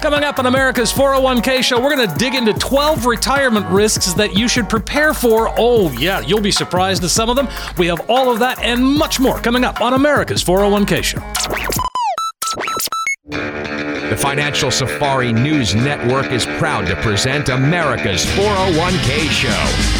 Coming up on America's 401k show, we're going to dig into 12 retirement risks that you should prepare for. Oh, yeah, you'll be surprised at some of them. We have all of that and much more coming up on America's 401k show. The Financial Safari News Network is proud to present America's 401k show.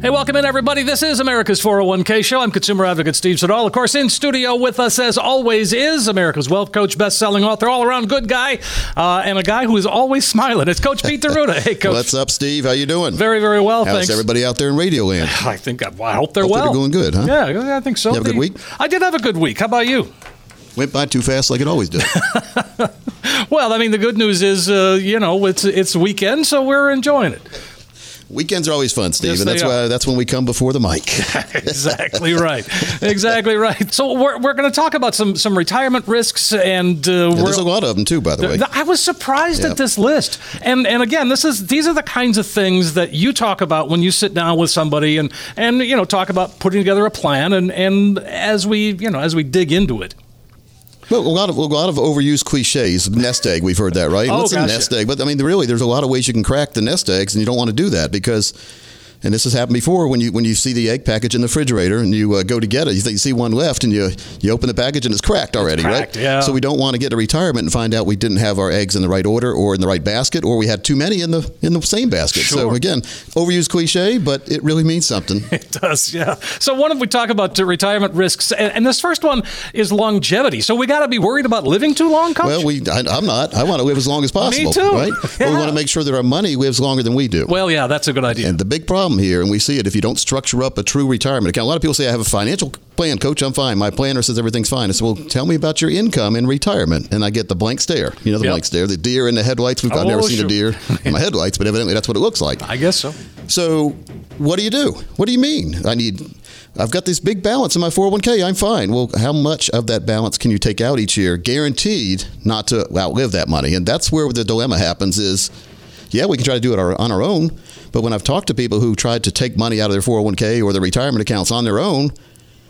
Hey, welcome in, everybody. This is America's 401k show. I'm consumer advocate Steve Siddall. Of course, in studio with us, as always, is America's wealth coach, best selling author, all around good guy, uh, and a guy who is always smiling. It's Coach Pete D'Arruda. Hey, Coach. What's up, Steve? How you doing? Very, very well, How's thanks. everybody out there in Radio Land? I think, I hope they're Hope well. they're doing good, huh? Yeah, I think so. You have a good week? I did have a good week. How about you? Went by too fast like it always does. Well, I mean, the good news is, uh, you know, it's it's weekend, so we're enjoying it. Weekends are always fun, Steve, Yes, and that's why that's when we come before the mic. exactly right. Exactly right. So we're, we're going to talk about some some retirement risks, and uh, And there's a lot of them too, by the way. I was surprised Yeah. at this list, and and again, this is these are the kinds of things that you talk about when you sit down with somebody and and you know talk about putting together a plan, and and as we you know as we dig into it. Well, a lot of a lot of overused cliches. Nest egg, we've heard that, right? Oh, What's a nest egg? But I mean, really, there's a lot of ways you can crack the nest eggs, and you don't want to do that because. And this has happened before when you when you see the egg package in the refrigerator and you uh, go to get it, you you see one left and you you open the package and it's cracked already, cracked, right? yeah. So we don't want to get to retirement and find out we didn't have our eggs in the right order or in the right basket or we had too many in the in the same basket. Sure. So again, overused cliche, but it really means something. It does, yeah. So, one of we talk about retirement risks, and, and this first one is longevity. So, we got to be worried about living too long, Coach. Well, we I, I'm not. I want to live as long as possible, Me too. right? But we want to make sure that our money lives longer than we do. Well, yeah, that's a good idea. And the big problem here, and we see it if you don't structure up a true retirement account. A lot of people say, I have a financial plan, coach, I'm fine. My planner says everything's fine. I said, Well, tell me about your income in retirement. And I get the blank stare. You know, the Yep. blank stare, the deer in the headlights. We've, oh, I've Oh, never seen a deer in my headlights, but evidently that's what it looks like. I guess so. So, what do you do? What do you mean? I need, I've got this big balance in my 401k. I'm fine. Well, how much of that balance can you take out each year, guaranteed not to outlive that money? And that's where the dilemma happens. Is yeah, we can try to do it our, on our own, but when I've talked to people who tried to take money out of their 401k or their retirement accounts on their own.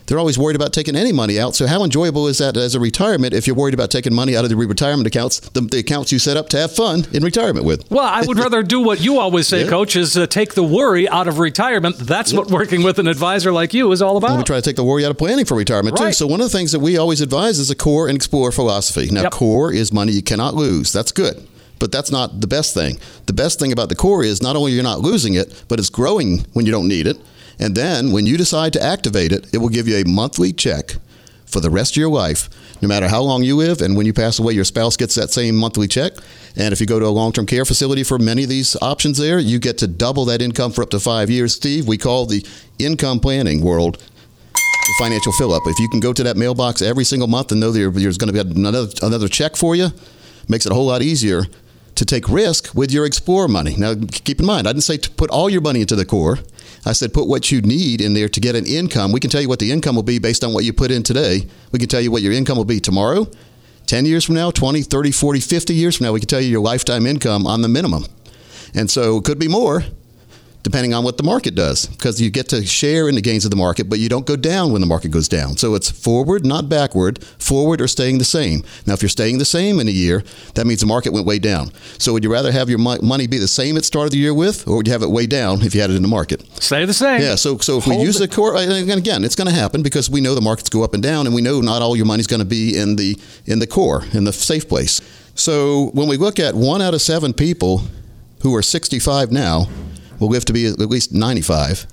They're always worried about taking any money out. So, how enjoyable is that as a retirement if you're worried about taking money out of the retirement accounts, the, the accounts you set up to have fun in retirement with? Well, I would rather do what you always say, Yeah. Coach, is uh, take the worry out of retirement. That's what working with an advisor like you is all And we try to take the worry out of planning for retirement too. So one of the things that we always advise is a core and explore philosophy. Now, Yep. core is money you cannot lose. That's good. But that's not the best thing. The best thing about the core is not only you're not losing it, but it's growing when you don't need it. And then when you decide to activate it, it will give you a monthly check for the rest of your life, no matter how long you live. And when you pass away, your spouse gets that same monthly check. And if you go to a long term care facility for many of these options there, you get to double that income for up to five years. Steve, we call the income planning world the financial fill up. If you can go to that mailbox every single month and know there's going to be another another check for you, makes it a whole lot easier to take risk with your Explorer money. Now, keep in mind, I didn't say to put all your money into the core. I said put what you need in there to get an income. We can tell you what the income will be based on what you put in today. We can tell you what your income will be tomorrow, 10 years from now, 20, 30, 40, 50 years from now. We can tell you your lifetime income on the minimum. And so it could be more depending on what the market does, because you get to share in the gains of the market, but you don't go down when the market goes down. So it's forward, not backward, forward or staying the same. Now, if you're staying the same in a year, that means the market went way down. So would you rather have your money be the same at the start of the year with, or would you have it way down if you had it in the market? Stay the same. Yeah, so so if we use the core, and again, it's going to happen because we know the markets go up and down, and we know not all your money's going to be in the in the core, in the safe place. So when we look at one out of seven people who are 65 now will live to be at least 95.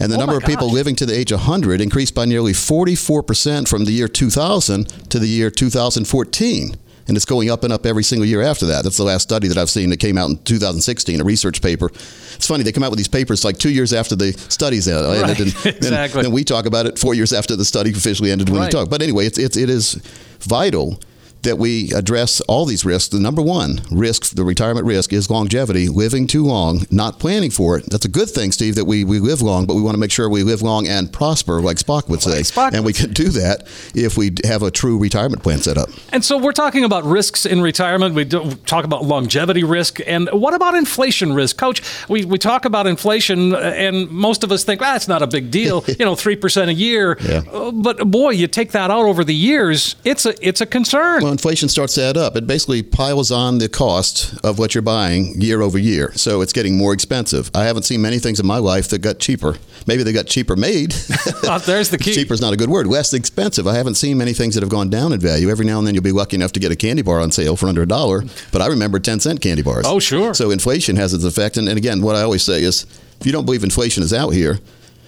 And the Oh number of people living to the age of 100 increased by nearly 44% from the year 2000 to the year 2014. And it's going up and up every single year after that. That's the last study that I've seen that came out in 2016, a research paper. It's funny, they come out with these papers like two years after the studies and Right, then- exactly. Then we talk about it four years after the study officially ended when Right. we talk. But anyway, it's, it's, it is vital that we address all these risks. The number one risk, the retirement risk, is longevity, living too long, not planning for it. That's a good thing, Steve, that we, we live long, but we want to make sure we live long and prosper, like Spock would say. Spock and we can do that if we have a true retirement plan set up. And so we're talking about risks in retirement. We do talk about longevity risk. And what about inflation risk? Coach, we, we talk about inflation, uh, and most of us think, ah, it's not a big deal, you know, 3% a year. Yeah. Uh, But boy, you take that out over the years, it's a, it's a concern. Well, inflation starts to add up. It basically piles on the cost of what you're buying year over year. So it's getting more expensive. I haven't seen many things in my life that got cheaper. Maybe they got cheaper made. Ah, there's the key. cheaper is not a good word. Less expensive. I haven't seen many things that have gone down in value. Every now and then you'll be lucky enough to get a candy bar on sale for under a dollar. But I remember 10 cent candy bars. Oh, sure. So inflation has its effect. And, and again, what I always say is if you don't believe inflation is out here,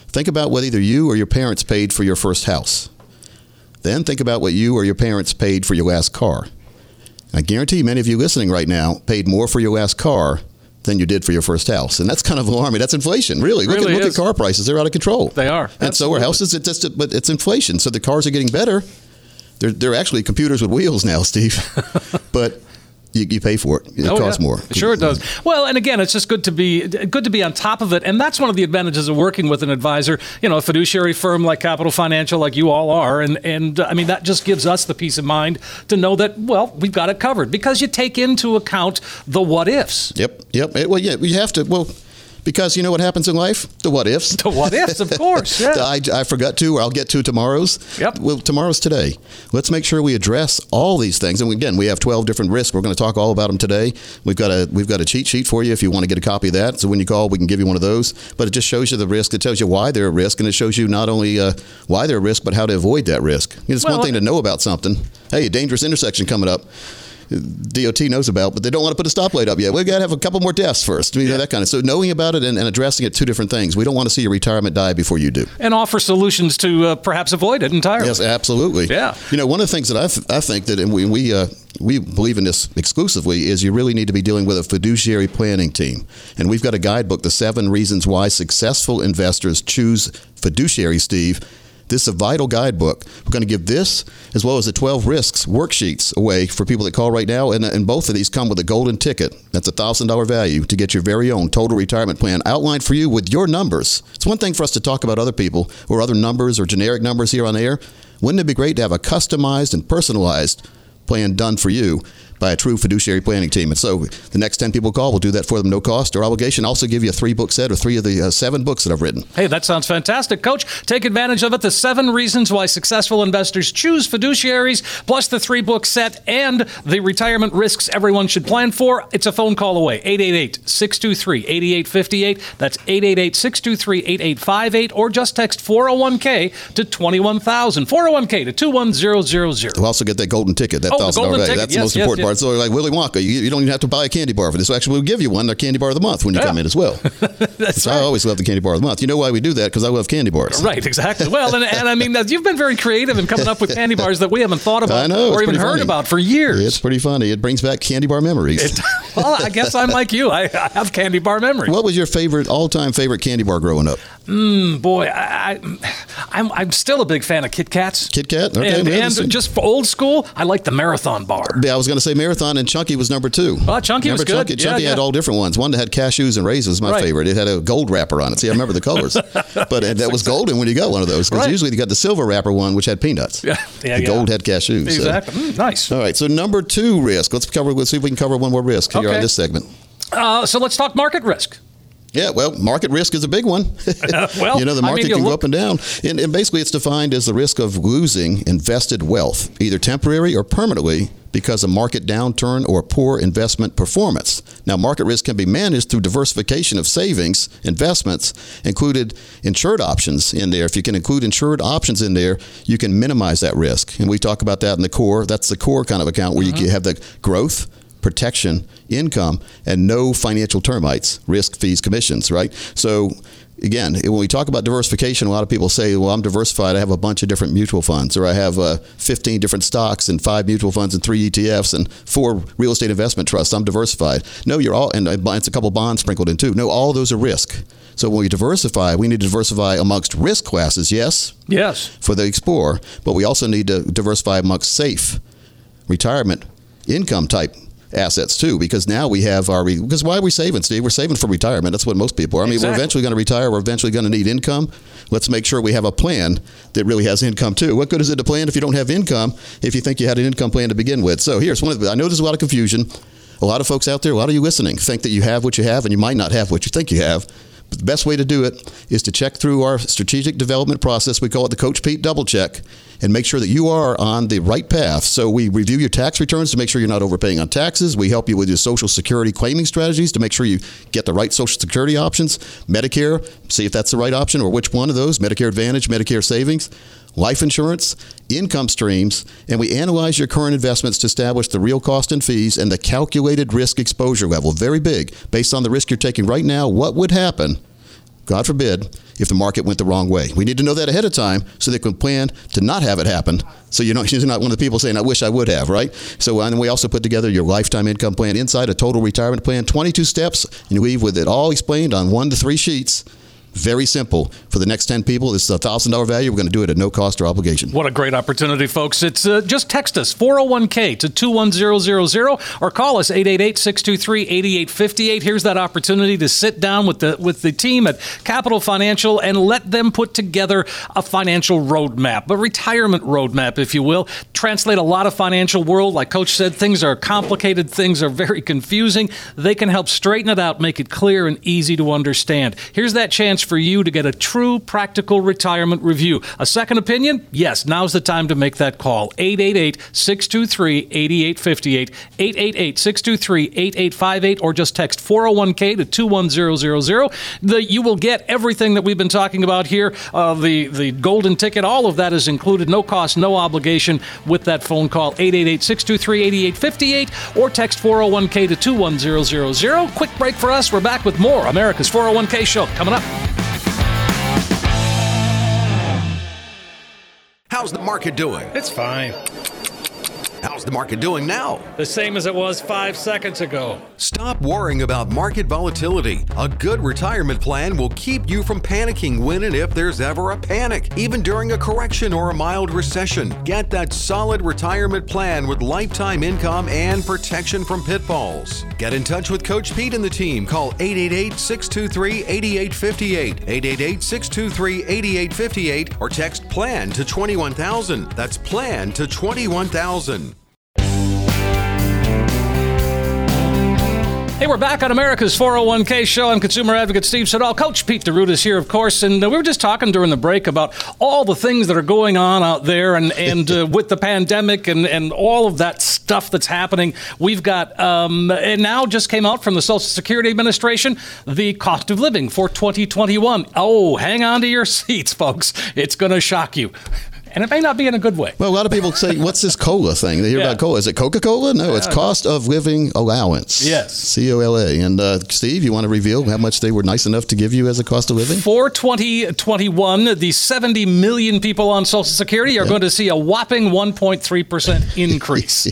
think about what either you or your parents paid for your first house. Then think about what you or your parents paid for your last car. I guarantee many of you listening right now paid more for your last car than you did for your first house, and that's kind of alarming. That's inflation, really. Look, Really at, look at car prices; they're out of control. They are. and so are houses. It's just, but it's inflation. So the cars are getting better. They're they're actually computers with wheels now, Steve. but you, you pay for it. It Oh, costs yeah. more. Sure, it does. Well, and again, it's just good to be good to be on top of it, and that's one of the advantages of working with an advisor. You know, a fiduciary firm like Capital Financial, like you all are, and and I mean that just gives us the peace of mind to know that well we've got it covered because you take into account the what ifs. Yep, yep. Well, yeah, we have to. Well, because you know what happens in life? The what ifs. The what ifs, of course. Yeah. I, I forgot to, or I'll get to tomorrow's. Yep. Well, tomorrow's today. Let's make sure we address all these things. And again, we have 12 different risks. We're going to talk all about them today. We've got a we've got a cheat sheet for you if you want to get a copy of that. So when you call, we can give you one of those. But it just shows you the risk. It tells you why they're a risk, and it shows you not only uh, why they're a risk, but how to avoid that risk. It's Well, one thing to know about something. Hey, a dangerous intersection coming up. DOT knows about, but they don't want to put a stoplight up yet. We've got to have a couple more deaths first. You know, that kind of. So knowing about it and, and addressing it, two different things. We don't want to see your retirement die before you do. and offer solutions to uh, perhaps avoid it entirely. Yes, absolutely. Yeah. You know, one of the things that I, th- I think that and we we uh, we believe in this exclusively is you really need to be dealing with a fiduciary planning team, and we've got a guidebook, the seven reasons why successful investors choose fiduciary. Steve. This is a vital guidebook. We're going to give this as well as the 12 risks worksheets away for people that call right now. And, and both of these come with a golden ticket. That's a $1,000 value to get your very own total retirement plan outlined for you with your numbers. It's one thing for us to talk about other people or other numbers or generic numbers here on air. Wouldn't it be great to have a customized and personalized plan done for you by a true fiduciary planning team? And so the next 10 people call, we'll do that for them, no cost or obligation. Also give you a three book set or three of the uh, seven books that I've written. Hey, that sounds fantastic. Coach, take advantage of it. The seven reasons why successful investors choose fiduciaries, plus the three book set and the retirement risks everyone should plan for. It's a phone call away 888 623 8858. That's 888 623 8858. Or just text 401k to 21000. 401k to 21000. We'll also get that golden ticket, that Oh, thousand dollar golden value. ticket. That's Yes, the most yes, important yes. So like Willy Wonka, you, you don't even have to buy a candy bar for this. Actually, we'll give you one, the candy bar of the month when you Yeah. come in as well. That's so I always love the candy bar of the month. You know why we do that? Because I love candy bars. Right, exactly. Well, and, and I mean, you've been very creative in coming up with candy bars that we haven't thought about I know, or even heard funny. about for years. It's pretty funny. It brings back candy bar memories. well, I guess I'm like you. I, I have candy bar memories. what was your favorite, all-time favorite candy bar growing up? Boy, I, I, I'm, I'm still a big fan of Kit Kats. Kit Kat? Okay, and, and just for old school, I like the Marathon bar. Yeah, I was going to say Marathon and Chunky was number two. Oh, Chunky was Remember good. Chunky? Yeah, Chunky had yeah. all different ones. One that had cashews and raisins was my Right. favorite. It had a gold wrapper on it. See, I remember the colors. but and that was golden when you got one of those. Because Right. usually you got the silver wrapper one, which had peanuts. Yeah, yeah, the yeah. gold had cashews. so- Exactly. Mm, nice. All right, so number two risk. Let's cover. Let's see if we can cover one more risk here Okay. on this segment. Uh, so let's talk market risk. Yeah, well, market risk is a big one. well, you know, the I market mean, you can go up and down. And, and basically, it's defined as the risk of losing invested wealth, either temporary or permanently, because of market downturn or poor investment performance. Now, market risk can be managed through diversification of savings, investments, included insured options in there. If you can include insured options in there, you can minimize that risk. And we talk about that in the core. That's the core kind of account where you mm-hmm. have the growth protection, income, and no financial termites, risk, fees, commissions, right? So, again, when we talk about diversification, a lot of people say, well, I'm diversified. I have a bunch of different mutual funds, or I have uh, 15 different stocks and five mutual funds and three ETFs and four real estate investment trusts. I'm diversified. No, you're all, and it's a couple bonds sprinkled in too. No, all those are risk. So when we diversify, we need to diversify amongst risk classes, yes, Yes. for the explorer, but we also need to diversify amongst safe retirement income type assets too because now we have our because why are we saving steve? We're saving for retirement. That's what most people are. I mean Exactly. we're eventually going to retire. We're eventually going to need income. Let's make sure we have a plan that really has income too. What good is it to plan if you don't have income if you think you had an income plan to begin with? So here's one of the i know there's a lot of confusion. A lot of folks out there a lot of you listening think that you have what you have and you might not have what you think you have. But the best way to do it is to check through our strategic development process. We call it the Coach Pete double check and make sure that you are on the right path. So we review your tax returns to make sure you're not overpaying on taxes. We help you with your Social Security claiming strategies to make sure you get the right Social Security options. Medicare, see if that's the right option or which one of those Medicare Advantage, Medicare Savings. Life insurance, income streams, and we analyze your current investments to establish the real cost and fees and the calculated risk exposure level. Very big. Based on the risk you're taking right now, what would happen God forbid, if the market went the wrong way. We need to know that ahead of time so they can plan to not have it happen. So you're not, you're not one of the people saying, I wish I would have, right? So and we also put together your lifetime income plan inside a total retirement plan, 22 steps, and you leave with it all explained on one to three sheets. Very simple. For the next 10 people, this is a $1,000 value. We're going to do it at no cost or obligation. What a great opportunity, folks. It's uh, just text us 401k to 21000 or call us 888-623-8858. Here's that opportunity to sit down with the with the team at Capital Financial and let them put together a financial roadmap, a retirement roadmap, if you will. Translate a lot of financial world. Like Coach said, things are complicated, things are very confusing. They can help straighten it out, make it clear and easy to understand. Here's that chance for you to get a true practical retirement review. A second opinion? Yes, now's the time to make that call. 888-623-8858, 888-623-8858 or just text 401k to 21000. The, you will get everything that we've been talking about here, uh, the the golden ticket, all of that is included, no cost, no obligation with that phone call 888-623-8858 or text 401k to 21000. Quick break for us. We're back with more America's 401k show coming up. How's the market doing? It's fine. How's the market doing now? The same as it was five seconds ago. Stop worrying about market volatility. A good retirement plan will keep you from panicking when and if there's ever a panic, even during a correction or a mild recession. Get that solid retirement plan with lifetime income and protection from pitfalls. Get in touch with Coach Pete and the team. Call 888 623 8858, 888 623 8858, or text PLAN to 21000. That's PLAN to 21000. Hey, we're back on America's 401k show. I'm consumer advocate Steve Siddall. Coach Pete D'Arruda is here, of course, and uh, we were just talking during the break about all the things that are going on out there, and and uh, with the pandemic and and all of that stuff that's happening. We've got um, and now just came out from the Social Security Administration the cost of living for 2021. Oh, hang on to your seats, folks. It's going to shock you, and it may not be in a good way. Well, a lot of people say, "What's this cola thing?" They hear Yeah. about cola. Is it Coca Cola? No, it's cost of living allowance. Yes. C O L A. And uh, Steve, you want to reveal how much they were nice enough to give you as a cost of living? For 2021, the 70 million people on Social Security are going to see a whopping 1.3% increase.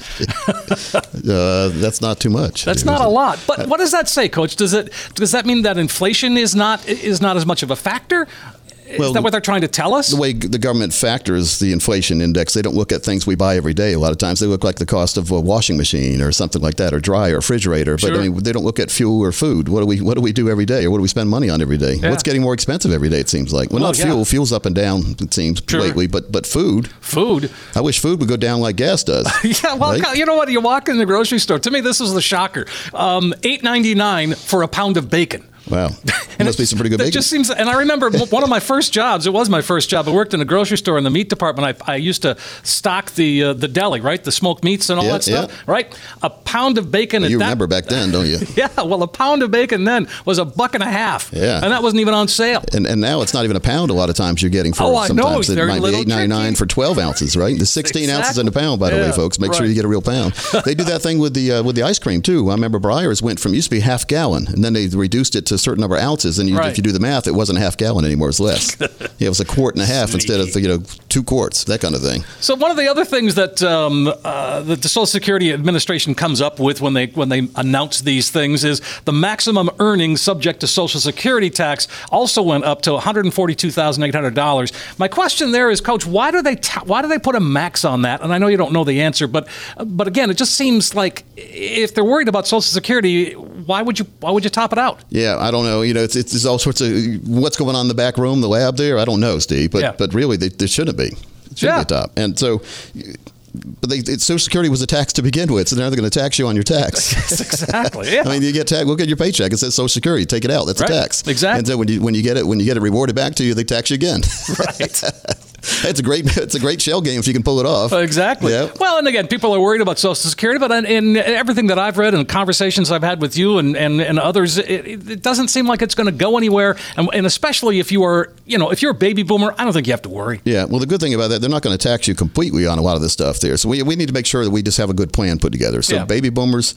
Uh, that's not too much. That's not a lot. But what does that say, Coach? Does it does that mean that inflation is not is not as much of a factor? Is Well, that what they're trying to tell us? the way the government factors the inflation index, they don't look at things we buy every day. A lot of times they look like the cost of a washing machine or something like that, or dryer, or refrigerator. But Sure. I mean, they don't look at fuel or food. What do we What do we do every day, or what do we spend money on every day? Yeah. What's getting more expensive every day? It seems like. Well, Well, not yeah. fuel. Fuel's up and down. It seems Sure. lately, but but food. Food. I wish food would go down like gas does. Yeah, well, Right? you know what? You walk in the grocery store. To me, this is the shocker. Um, Eight ninety nine for a pound of bacon. Wow. There must be some pretty good It just seems, and I remember one of my first jobs. It was my first job. I worked in a grocery store in the meat department. I, I used to stock the uh, the deli, right, the smoked meats and all Yeah, that stuff, yeah. right. A pound of bacon. at you that- remember back then, don't you? Yeah, well, a pound of bacon then was a buck and a half. Yeah. and that wasn't even on sale. And, and now it's not even a pound. A lot of times you're getting for. Oh, I know. sometimes it might be eight ninety nine for twelve ounces, right? The sixteen ounces in a pound, by the way, folks. Make sure you get a real pound. they do that thing with the uh, with the ice cream too. I remember Breyers went from used to be half gallon, and then they reduced it to a certain number of ounces. And you, Right. if you do the math, it wasn't a half gallon anymore; it was less. yeah, it was a quart and a half instead of you know two quarts, that kind of thing. So one of the other things that um, uh, that the Social Security Administration comes up with when they when they announce these things is the maximum earnings subject to Social Security tax also went up to one hundred forty two thousand eight hundred dollars. My question there is, Coach, why do they ta- why do they put a max on that? And I know you don't know the answer, but but again, it just seems like if they're worried about Social Security, why would you why would you top it out? Yeah, I don't know. You know, it's, it's, it's all sorts of what's going on in the back room, the lab there. I don't know, Steve, but Yeah. but really, they, there shouldn't be. It shouldn't Yeah. be top. And so, but they, it, Social Security was a tax to begin with, so now they're going to tax you on your tax. exactly. Yeah. I mean, you get tax. Look at your paycheck. It says Social Security. Take it out. That's Right. a tax. Exactly. And so when you when you get it when you get it rewarded back to you, they tax you again. right. it's a great it's a great shell game if you can pull it off. Exactly. Well, and again, people are worried about Social Security, but in, in everything that I've read and conversations I've had with you and, and, and others, it, it doesn't seem like it's going to go anywhere. And, and especially if you are, you know, if you're a baby boomer, I don't think you have to worry. Yeah, well, the good thing about that, they're not going to tax you completely on a lot of this stuff there. So we, we need to make sure that we just have a good plan put together. So Yeah. baby boomers,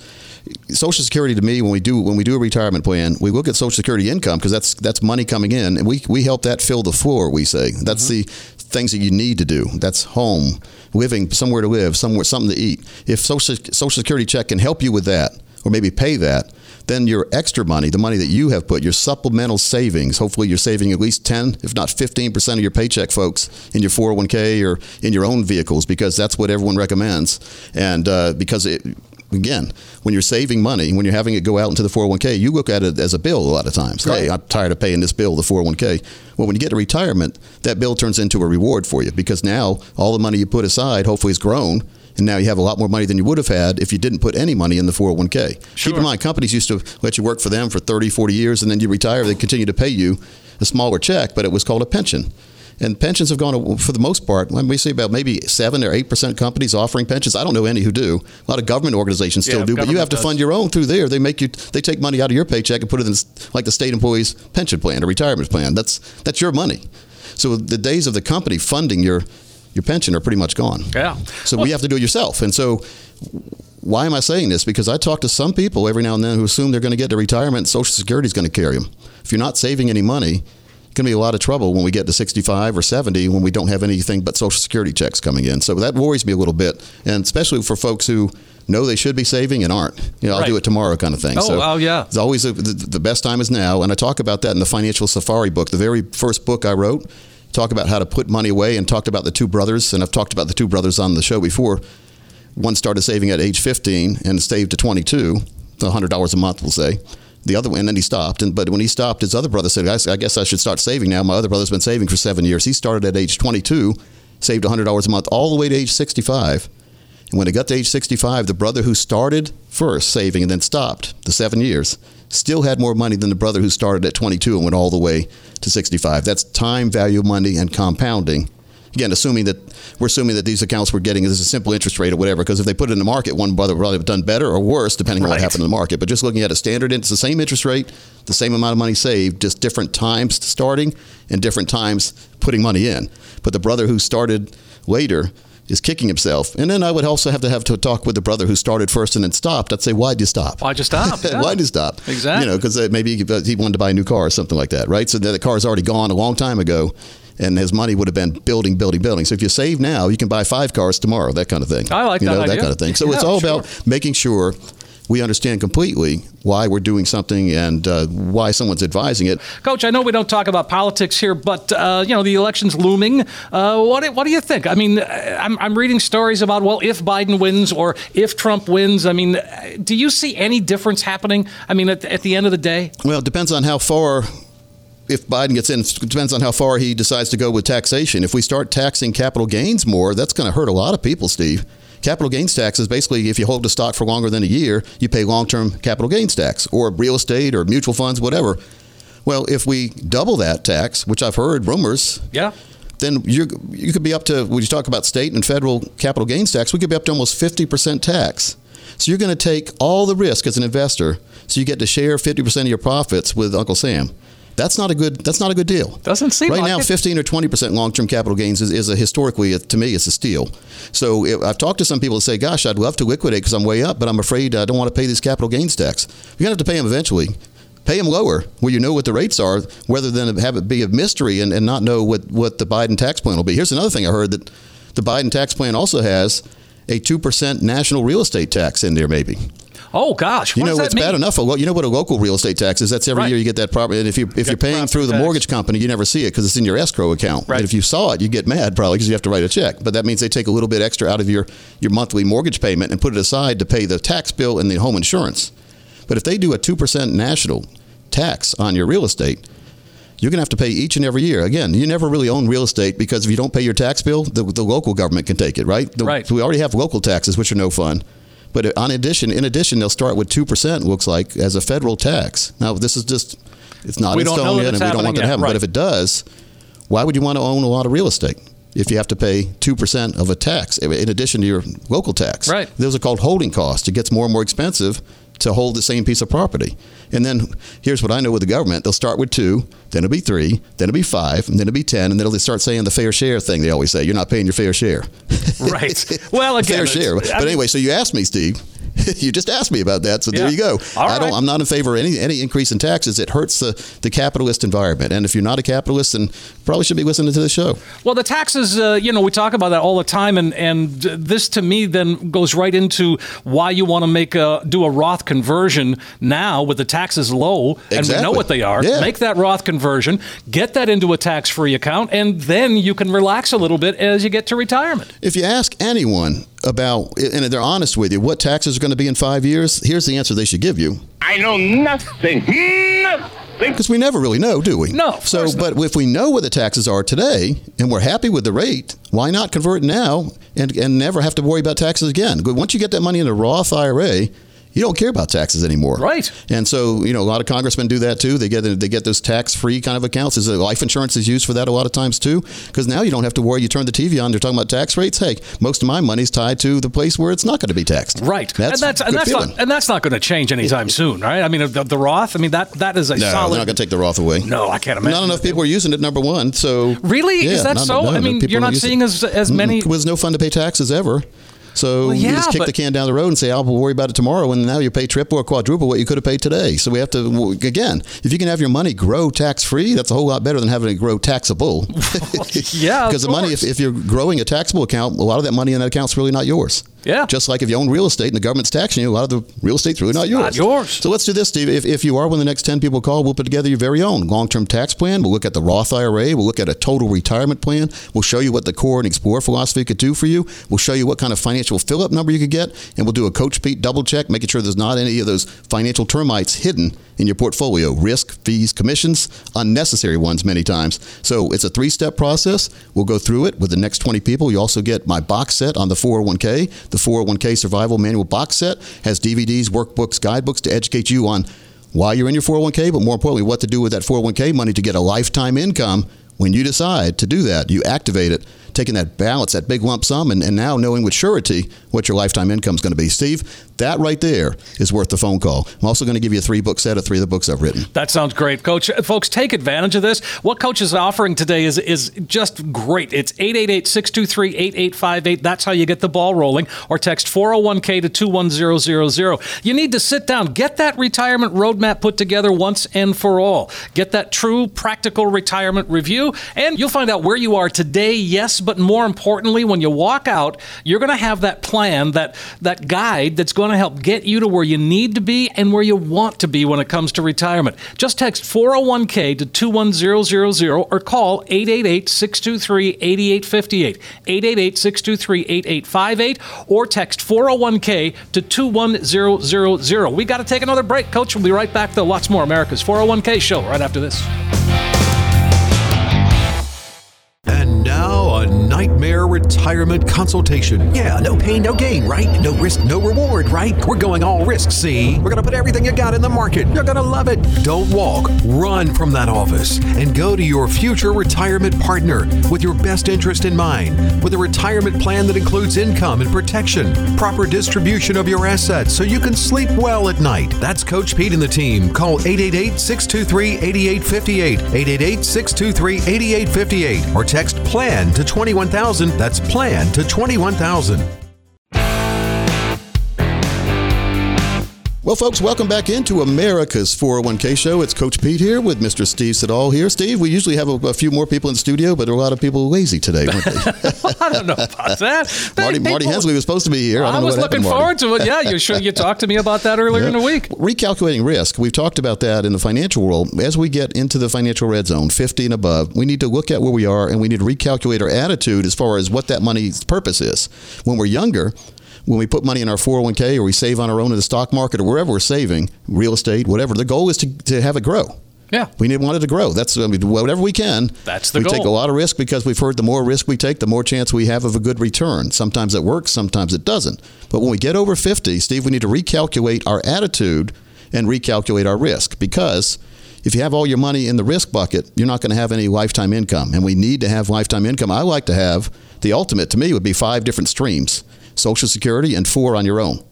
Social Security to me, when we do when we do a retirement plan, we look at Social Security income because that's that's money coming in, and we we help that fill the floor. We say that's mm-hmm. the things that you need to do. That's home, living, somewhere to live, somewhere something to eat. If Social Social Security check can help you with that, or maybe pay that. Then your extra money, the money that you have put, your supplemental savings, hopefully you're saving at least 10, if not 15% of your paycheck, folks, in your 401k or in your own vehicles, because that's what everyone recommends. And uh, because it, again, when you're saving money, when you're having it go out into the 401k, you look at it as a bill a lot of times. Hey, I'm tired of paying this bill, the 401k. Well, when you get to retirement, that bill turns into a reward for you because now all the money you put aside hopefully has grown. And now you have a lot more money than you would have had if you didn't put any money in the 401k. Keep in mind, companies used to let you work for them for 30, 40 years, and then you retire. They continue to pay you a smaller check, but it was called a pension. And pensions have gone, for the most part, when we see about maybe 7 or 8% companies offering pensions. I don't know any who do. A lot of government organizations still Yeah, do, but you have to does. fund your own through there. They make you, they take money out of your paycheck and put it in like the state employee's pension plan or retirement plan. That's, that's your money. So the days of the company funding your, your pension are pretty much gone. Yeah. So we have to do it yourself. And so why am I saying this? Because I talk to some people every now and then who assume they're going to get to retirement and Social Security is going to carry them. If you're not saving any money, going to be a lot of trouble when we get to 65 or 70 when we don't have anything but Social Security checks coming in. So that worries me a little bit, and especially for folks who know they should be saving and aren't. You know, I'll do it tomorrow kind of thing. Oh, so oh, yeah. It's always a, the, the best time is now, and I talk about that in the Financial Safari book, the very first book I wrote. Talk about how to put money away, and talked about the two brothers, and I've talked about the two brothers on the show before. One started saving at age 15 and saved to 22, $100 a month, we'll say. The other and then he stopped. And but when he stopped, his other brother said, "I, I guess I should start saving now." My other brother's been saving for seven years. He started at age 22, saved $100 a month, all the way to age 65. And when he got to age 65, the brother who started first saving and then stopped the seven years still had more money than the brother who started at 22 and went all the way to 65. That's time value of money and compounding. Again, assuming that we're assuming that these accounts we're getting is a simple interest rate or whatever, because if they put it in the market, one brother would probably have done better or worse, depending on what happened in the market. But just looking at a standard, it's the same interest rate, the same amount of money saved, just different times starting and different times putting money in. But the brother who started later is kicking himself. And then I would also have to have to talk with the brother who started first and then stopped. I'd say, why'd you stop? Why'd you stop? Yeah. Why'd you stop? Exactly. You know, because uh, maybe he he wanted to buy a new car or something like that, right? So the car's already gone a long time ago. And his money would have been building, building, building. So if you save now, you can buy five cars tomorrow. That kind of thing. I like you that know, idea. that kind of thing. So it's all sure. about making sure we understand completely why we're doing something and uh, why someone's advising it. Coach, I know we don't talk about politics here, but uh, you know the election's looming. Uh, what do- what do you think? I mean, uh, I'm, I'm reading stories about well, if Biden wins or if Trump wins. I mean, uh, do you see any difference happening? I mean, at, at the end of the day, Well, it depends on how far. If Biden gets in, it depends on how far he decides to go with taxation. If we start taxing capital gains more, that's going to hurt a lot of people, Steve. Capital gains tax is basically if you hold a stock for longer than a year, you pay long term capital gains tax or real estate or mutual funds, whatever. Well, if we double that tax, which I've heard rumors, Yeah. then you you could be up to when you talk about state and federal capital gains tax, we could be up to almost fifty percent tax. So you're going to take all the risk as an investor, so you get to share fifty percent of your profits with Uncle Sam. That's not a good. That's not a good deal. Doesn't seem right like now. it. Fifteen or twenty percent long-term capital gains is, is a historically, to me, it's a steal. So if, I've talked to some people that say, "Gosh, I'd love to liquidate because I'm way up, but I'm afraid uh, I don't want to pay these capital gains tax." You're going to have to pay them eventually. Pay them lower, where you know what the rates are, rather than have it be a mystery and, and not know what, what the Biden tax plan will be. Here's another thing I heard that the Biden tax plan also has a two percent national real estate tax in there, maybe. Oh gosh. You know, it's mean? bad enough. A, lo- you know what a local real estate tax is? That's every Right. year you get that property. And if you if you're paying through the tax. mortgage company, you never see it because it's in your escrow account. Right. And if you saw it, you get mad probably because you have to write a check. But that means they take a little bit extra out of your your monthly mortgage payment and put it aside to pay the tax bill and the home insurance. But if they do a two percent national tax on your real estate. You're going to have to pay each and every year. Again, you never really own real estate because if you don't pay your tax bill, the, the local government can take it, right? The- Right. So we already have local taxes, which are no fun. But on addition, in addition, they'll start with two percent. Looks like as a federal tax. Now, this is just it's not We in stone yet, and we don't want that to happen. right. But if it does, why would you want to own a lot of real estate if you have to pay two percent of a tax in addition to your local tax? Right. Those are called holding costs. It gets more and more expensive to hold the same piece of property. And then here's what I know with the government: they'll start with two, then it'll be three, then it'll be five, and then it'll be ten, and then they'll start saying the fair share thing. They always say you're not paying your fair share. Right. Well, again, fair share. I But mean- anyway, so you asked me, Steve. you just asked me about that, so Yeah. there you go. All I don't. right. I'm not in favor of any any increase in taxes. It hurts the the capitalist environment. And if you're not a capitalist, then probably should be listening to the show. Well, the taxes, uh, you know, we talk about that all the time, and and this to me then goes right into why you want to make a do a Roth conversion now with the taxes low, and we know what they are. Yeah. Make that Roth conversion, get that into a tax-free account, and then you can relax a little bit as you get to retirement. If you ask anyone about, and they're honest with you, what taxes are going to be in five years, here's the answer they should give you. I know nothing. Nothing. Because we never really know, do we? No, of So, not. but if we know what the taxes are today and we're happy with the rate, why not convert now and, and never have to worry about taxes again? Once you get that money in a Roth IRA, you don't care about taxes anymore. Right. And so, you know, a lot of congressmen do that too. They get they get those tax-free kind of accounts. Is life insurance is used for that a lot of times too? Because now you don't have to worry. You turn the TV on, they're talking about tax rates. Hey, most of my money's tied to the place where it's not going to be taxed. Right, That's and that's a and that's not and that's not going to change anytime soon, right? I mean, the, the Roth. I mean that that is a no, solid. they're not going to take the Roth away. No, I can't imagine. Not enough people are using it. Number one, so Really? Is that not- so? no, I mean, you're not use it. seeing as as many. It was no fun to pay taxes ever. So Well, you just kick the can down the road and say, "I'll worry about it tomorrow," and now you pay triple or quadruple what you could have paid today. So we have to again, if you can have your money grow tax free, that's a whole lot better than having it grow taxable. Yeah, because the money, if, if you're growing a taxable account, a lot of that money in that account's really not yours. Yeah. Just like if you own real estate and the government's taxing you, a lot of the real estate's really not yours. not yours. So let's do this, Steve. If, if you are one of the next 10 people call, we'll put together your very own long term tax plan. We'll look at the Roth IRA. We'll look at a total retirement plan. We'll show you what the core and explore philosophy could do for you. We'll show you what kind of financial fill up number you could get. And we'll do a Coach Pete double check, making sure there's not any of those financial termites hidden in your portfolio risk, fees, commissions, unnecessary ones many times. So it's a three step process. We'll go through it with the next 20 people. You also get my box set on the 401k. The 401k Survival Manual box set has DVDs, workbooks, guidebooks to educate you on why you're in your 401k, but more importantly, what to do with that 401k money to get a lifetime income when you decide to do that. You activate it, taking that balance, that big lump sum, and, and now knowing with surety what your lifetime income is going to be. Steve, that right there is worth the phone call. I'm also going to give you a three book set of three of the books I've written. That sounds great, Coach. Uh, Folks, take advantage of this. What Coach is offering today is is just great. It's 888-623-8858. That's how you get the ball rolling. Or text 401k to 21000. You need to sit down, get that retirement roadmap put together once and for all. Get that true practical retirement review, and you'll find out where you are today, yes, but more importantly, when you walk out, you're going to have that plan, that that guide that's going to help get you to where you need to be and where you want to be when it comes to retirement. Just text 401k to 21000 or call 888-623-8858. 888-623-8858 or text 401k to 21000. We got to take another break, coach. We'll be right back though. Lots more America's 401k show right after this. And now, a nightmare retirement consultation. Yeah, no pain, no gain, right? No risk, no reward, right? We're going all risk, see? We're going to put everything you got in the market. You're going to love it. Don't walk, run from that office and go to your future retirement partner with your best interest in mind, with a retirement plan that includes income and protection, proper distribution of your assets so you can sleep well at night. That's Coach Pete and the team. Call 888 623 8858, 888 623 8858, or text PLAN to 21000. That's PLAN to 21000. Well, folks, welcome back into America's 401k show. It's Coach Pete here with Mr. Steve Siddall here. Steve, we usually have a, a few more people in the studio, but there are a lot of people lazy today, weren't they? I don't know about that. Marty, Marty Hensley was supposed to be here. I, I, was looking happened, forward to it. Yeah, you sure you talked to me about that earlier in the week. Recalculating risk. We've talked about that in the financial world. As we get into the financial red zone, 50 and above, we need to look at where we are and we need to recalculate our attitude as far as what that money's purpose is. When we're younger, when we put money in our 401k or we save on our own in the stock market or wherever we're saving, real estate, whatever, the goal is to, to have it grow. Yeah. We need want it to grow. That's I mean, whatever we can. That's the goal. we take a lot of risk because we've heard the more risk we take, the more chance we have of a good return. Sometimes it works, sometimes it doesn't. But when we get over 50, Steve, we need to recalculate our attitude and recalculate our risk because if you have all your money in the risk bucket, you're not going to have any lifetime income. And we need to have lifetime income. I like to have the ultimate to me would be five different streams Social Security and four on your own.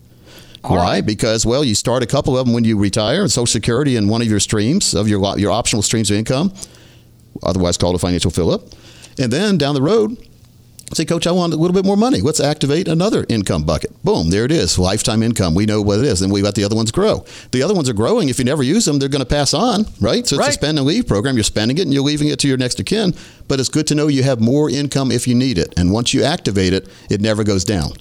Why? Because well, you start a couple of them when you retire, and Social Security in one of your streams of your your optional streams of income, otherwise called a financial fill-up, and then down the road, say, Coach, I want a little bit more money. Let's activate another income bucket. Boom, there it is, lifetime income. We know what it is, and we let the other ones grow. The other ones are growing. If you never use them, they're going to pass on, right? So it's Right. a spend and leave program. You're spending it and you're leaving it to your next of kin. But it's good to know you have more income if you need it, and once you activate it, it never goes down.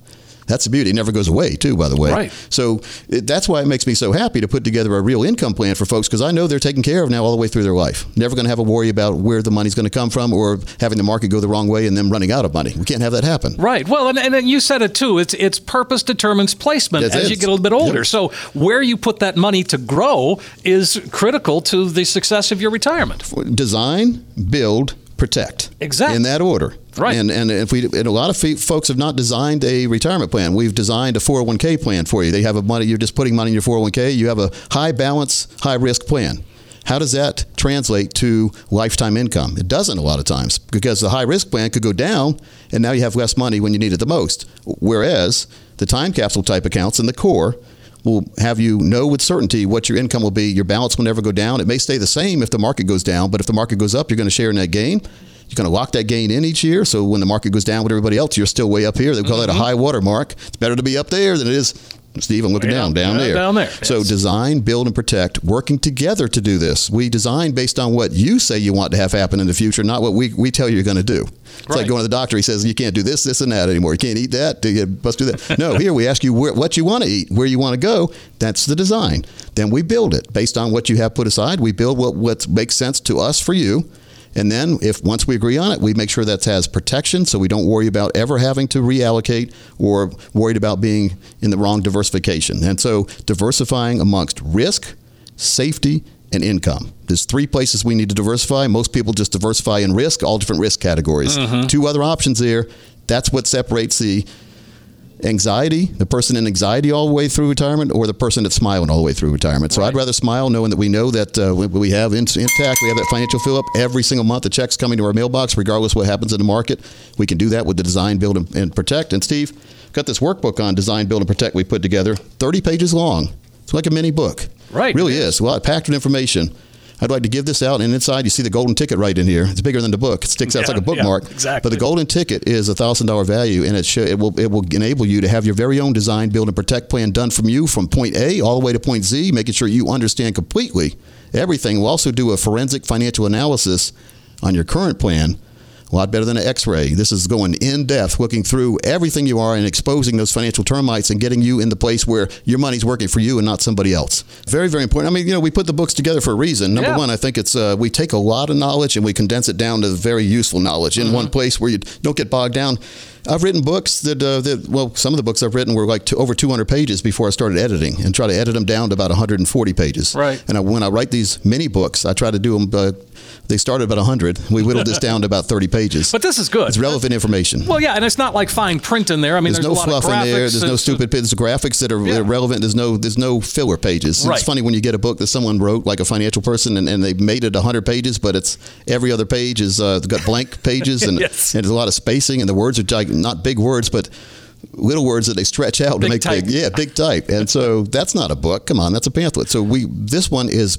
That's the beauty. It never goes away, too, by the way. Right. So it, that's why it makes me so happy to put together a real income plan for folks because I know they're taken care of now all the way through their life. Never going to have a worry about where the money's going to come from or having the market go the wrong way and them running out of money. We can't have that happen. Right. Well, and, and you said it too. It's it's purpose determines placement it as you get a little bit older. Yep. So where you put that money to grow is critical to the success of your retirement. Design, build, protect. Exactly. In that order. Right. And and if we and a lot of folks have not designed a retirement plan. We've designed a 401k plan for you. They have a money. You're just putting money in your 401k. You have a high balance, high risk plan. How does that translate to lifetime income? It doesn't a lot of times because the high risk plan could go down and now you have less money when you need it the most. Whereas the time capsule type accounts in the core will have you know with certainty what your income will be. Your balance will never go down. It may stay the same if the market goes down, but if the market goes up, you're going to share in that gain. You're going to lock that gain in each year. So when the market goes down with everybody else, you're still way up here. They call that a mm-hmm. high water mark. It's better to be up there than it is. Steve, I'm looking Yeah, down, down yeah, there. down there, So yes. design, build, and protect, working together to do this. We design based on what you say you want to have happen in the future, not what we, we tell you you're going to do. It's Right. like going to the doctor. He says you can't do this, this, and that anymore. You can't eat that. You must do that. No, here we ask you where, what you want to eat, where you want to go. That's the design. Then we build it based on what you have put aside. We build what, what makes sense to us for you. And then, if once we agree on it, we make sure that has protection, so we don't worry about ever having to reallocate or worried about being in the wrong diversification. And so, diversifying amongst risk, safety, and income. There's three places we need to diversify. Most people just diversify in risk, all different risk categories. Mm-hmm. Two other options there. That's what separates the anxiety, the person in anxiety all the way through retirement, or the person that's smiling all the way through retirement. So I'd rather smile knowing that we know that uh, we- we have in- intact, we have that financial fill up every single month. The check's coming to our mailbox, regardless what happens in the market. We can do that with the design, build, and, and protect. And Steve, got this workbook on design, build, and protect we put together, 30 pages long. It's like a mini book. Right, Really it is. A lot packed with information. I'd like to give this out, and inside you see the golden ticket right in here. It's bigger than the book. It sticks out it's Yeah, like a yeah, bookmark. exactly. But the golden ticket is a thousand dollar value, and it show, it will it will enable you to have your very own design, build, and protect plan done from you from point A all the way to point Z, making sure you understand completely everything. We'll also do a forensic financial analysis on your current plan. A lot better than an X-ray. This is going in depth, looking through everything you are and exposing those financial termites and getting you in the place where your money's working for you and not somebody else. Very, very important. I mean, you know, we put the books together for a reason. Number Yeah. one, I think it's uh, we take a lot of knowledge and we condense it down to very useful knowledge in one place where you don't get bogged down. I've written books that, uh, that well, some of the books I've written were like over 200 pages before I started editing, and try to edit them down to about 140 pages. Right. And I, when I write these mini books, I try to do them. Uh, they started about 100. We whittled this down to about 30 pages. But this is good. It's relevant information. Well, yeah, and it's not like fine print in there. I mean, there's, there's, no a lot fluff in there. There's no stupid. There's graphics that are, Yeah. relevant. There's no there's no filler pages. Right. It's funny when you get a book that someone wrote, like a financial person, and, and they made it 100 pages, but it's every other page is uh, got blank pages, and, Yes. and there's a lot of spacing, and the words are like, not big words, but little words that they stretch out Big to make type. big. Yeah, big type. And so that's not a book. Come on, that's a pamphlet. So we this one is.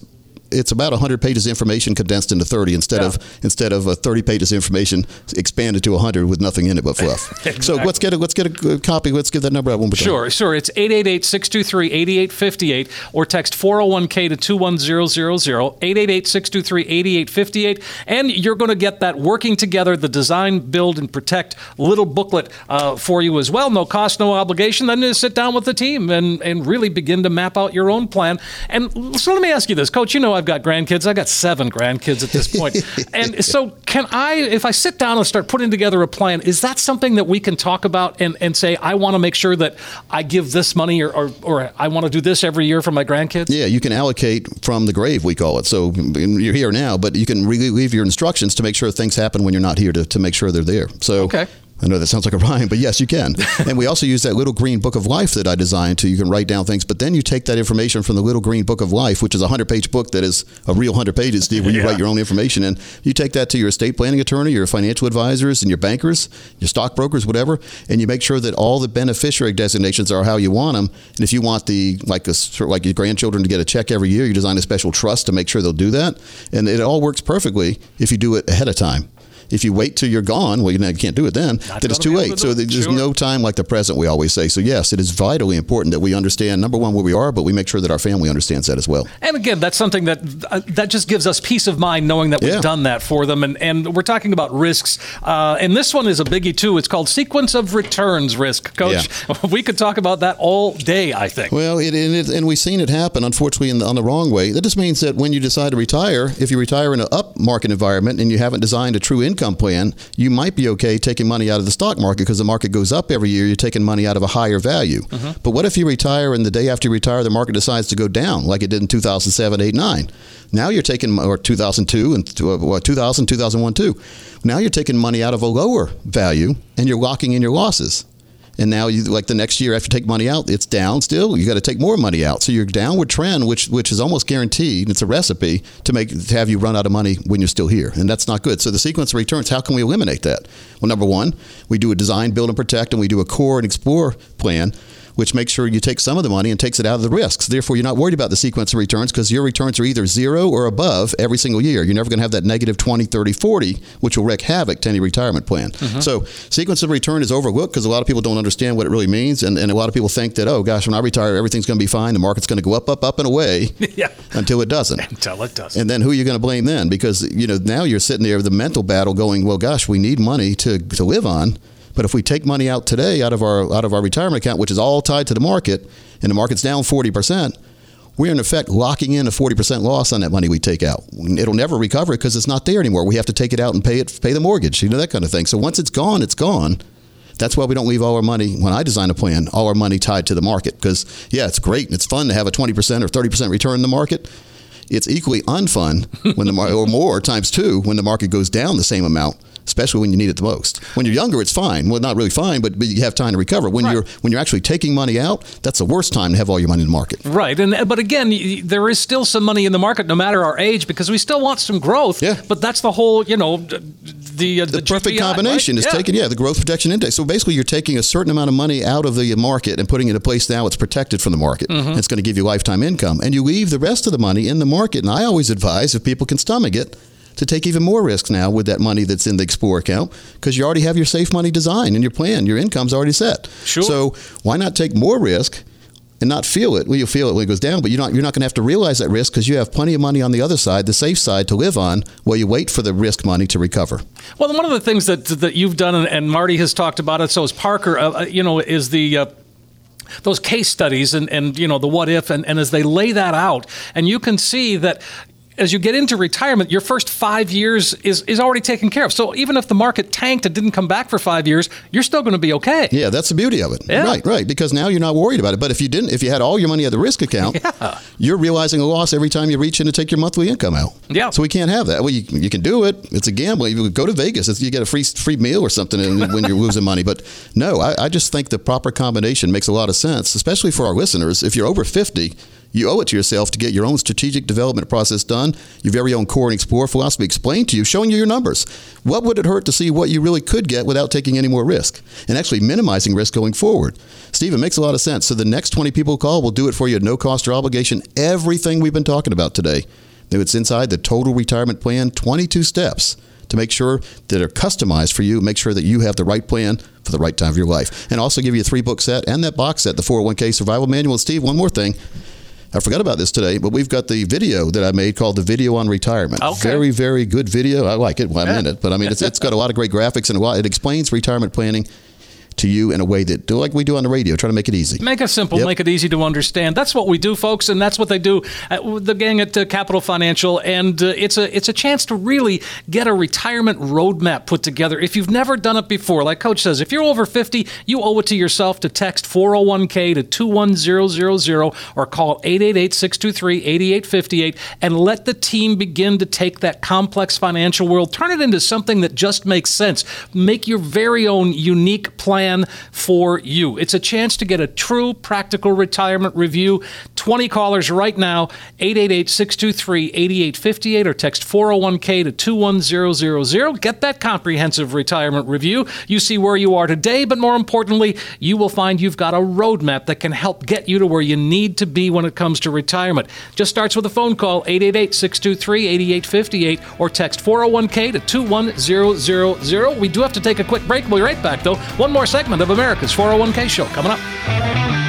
It's about 100 pages of information condensed into 30 instead Yeah. of instead of uh, 30 pages of information expanded to 100 with nothing in it but fluff. So let's get a let's get a copy. Let's give that number out one more time. Sure, sure. It's 888-623-8858 or text 401k to 21000, 888-623-8858. And you're going to get that Working Together, the Design, Build, and Protect little booklet uh, for you as well. No cost, no obligation. Then just sit down with the team and, and really begin to map out your own plan. And so let me ask you this, Coach. You know I've got grandkids. I've got seven grandkids at this point. and so can I, if I sit down and start putting together a plan, is that something that we can talk about and, and say, I want to make sure that I give this money or, or, or I want to do this every year for my grandkids? Yeah, you can allocate from the grave, we call it. So you're here now, but you can re- leave your instructions to make sure things happen when you're not here to, to make sure they're there. So Okay. I know that sounds like a rhyme, but yes, you can. and we also use that little green book of life that I designed to you can write down things, but then you take that information from the little green book of life, which is a 100 page book that is a real 100 pages, Steve, where you Yeah. write your own information. And you take that to your estate planning attorney, your financial advisors, and your bankers, your stockbrokers, whatever, and you make sure that all the beneficiary designations are how you want them. And if you want the, like, a, sort of like your grandchildren to get a check every year, you design a special trust to make sure they'll do that. And it all works perfectly if you do it ahead of time. If you wait till you're gone, well, you, know, you can't do it then. Not then it's too late. to So there's Sure. no time like the present, we always say. So, yes, it is vitally important that we understand, number one, where we are, but we make sure that our family understands that as well. And again, that's something that uh, that just gives us peace of mind knowing that we've Yeah. done that for them. And, and we're talking about risks. Uh, and this one is a biggie, too. It's called sequence of returns risk. Coach, Yeah. we could talk about that all day, I think. Well, it, and, it, and we've seen it happen, unfortunately, in the, on the wrong way. That just means that when you decide to retire, if you retire in an up market environment and you haven't designed a true income plan, you might be okay taking money out of the stock market because the market goes up every year. You're taking money out of a higher value. But what if you retire and the day after you retire, the market decides to go down like it did in 2007, 8, 9? Now you're taking, or 2002 and uh, what, 2000, 2001, 2. Now you're taking money out of a lower value and you're locking in your losses. And now, you like the next year after you take money out, it's down still. You got to take more money out. So your downward trend, which which is almost guaranteed, it's a recipe to make to have you run out of money when you're still here, and that's not good. So the sequence of returns, how can we eliminate that? Well, number one, we do a design, build, and protect, and we do a core and explore plan. Which makes sure you take some of the money and takes it out of the risks. Therefore, you're not worried about the sequence of returns because your returns are either zero or above every single year. You're never going to have that negative 20, 30, 40, which will wreak havoc to any retirement plan. Mm-hmm. So, sequence of return is overlooked because a lot of people don't understand what it really means. And, and a lot of people think that, oh, gosh, when I retire, everything's going to be fine. The market's going to go up, up, up, and away Yeah. until it doesn't. Until it does. And then who are you going to blame then? Because you know now you're sitting there with the mental battle going, well, gosh, we need money to, to live on. But if we take money out today out of our out of our retirement account, which is all tied to the market, and the market's down forty percent, we're in effect locking in a forty percent loss on that money we take out. It'll never recover because it's not there anymore. We have to take it out and pay it, pay the mortgage, you know that kind of thing. So once it's gone, it's gone. That's why we don't leave all our money, when I design a plan, all our money tied to the market. Because, yeah, it's great and it's fun to have a 20% or 30% return in the market. It's equally unfun when the mar- or more times two when the market goes down the same amount, especially when you need it the most. When you're younger, it's fine. Well, not really fine, but, but you have time to recover. When Right. you're when you're actually taking money out, that's the worst time to have all your money in the market. Right, and but again, there is still some money in the market, no matter our age, because we still want some growth. Yeah. But that's the whole, you know, d- the uh, the perfect GPI, combination right? is Yeah. taking yeah the growth protection index. So basically, you're taking a certain amount of money out of the market and putting it in a place now it's protected from the market. Mm-hmm. It's going to give you lifetime income, and you leave the rest of the money in the market. And I always advise if people can stomach it. To take even more risks now with that money that's in the Explore account because you already have your safe money design and your plan. Your income's already set. Sure. So why not take more risk and not feel it? Well, you'll feel it when it goes down, but you're not you're not going to have to realize that risk because you have plenty of money on the other side, the safe side, to live on while you wait for the risk money to recover. Well, one of the things that that you've done, and, Marty has talked about it, so is Parker. Uh, uh, you know, is the uh, those case studies and, and you know the what if and, and as they lay that out and you can see that as you get into retirement, your first five years is, is already taken care of. So even if the market tanked and didn't come back for five years, you're still going to be okay. Yeah, that's the beauty of it. Yeah. Right, right. Because now you're not worried about it. But if you didn't, if you had all your money at the risk account, Yeah. you're realizing a loss every time you reach in to take your monthly income out. Yeah. So we can't have that. Well, you, you can do it. It's a gamble. You go to Vegas, you get a free free meal or something and when you're losing money. But no, I, I just think the proper combination makes a lot of sense, especially for our listeners. If you're over 50, you owe it to yourself to get your own strategic development process done, your very own core and explore philosophy explained to you, showing you your numbers. What would it hurt to see what you really could get without taking any more risk and actually minimizing risk going forward? Steve, it makes a lot of sense. So the next 20 people call will do it for you at no cost or obligation. Everything we've been talking about today. Now, It's inside the total retirement plan, 22 steps to make sure that are customized for you, make sure that you have the right plan for the right time of your life. And also give you a three book set and that box set, the 401k survival manual. Steve, one more thing. I forgot about this today, but we've got the video that I made called the video on retirement. Okay. Very, very good video. I like it. Well, I'm in it, but I mean, it's, it's got a lot of great graphics and a lot, it explains retirement planning to you in a way that, like we do on the radio, try to make it easy. Make it simple, Yep. make it easy to understand. That's what we do, folks, and that's what they do. At the gang at uh, Capital Financial, and uh, it's a it's a chance to really get a retirement roadmap put together. If you've never done it before, like Coach says, if you're over 50, you owe it to yourself to text 401k to 21000 or call 888-623-8858 and let the team begin to take that complex financial world, turn it into something that just makes sense. Make your very own unique plan for you. It's a chance to get a true practical retirement review. 20 callers right now, 888-623-8858 or text 401k to 21000. Get that comprehensive retirement review. You see where you are today, but more importantly, you will find you've got a roadmap that can help get you to where you need to be when it comes to retirement. Just starts with a phone call 888-623-8858 or text 401k to 21000. We do have to take a quick break. We'll be right back though. One more segment of America's 401k show coming up.